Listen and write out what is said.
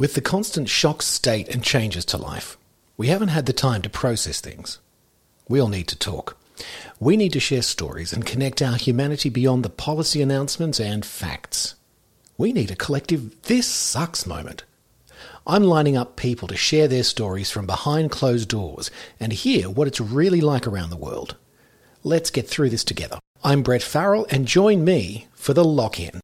With the constant shock state and changes to life, we haven't had the time to process things. We all need to talk. We need to share stories and connect our humanity beyond the policy announcements and facts. We need a collective this sucks moment. I'm lining up people to share their stories from behind closed doors and hear what it's really like around the world. Let's get through this together. I'm Brett Farrell and join me for the lock in.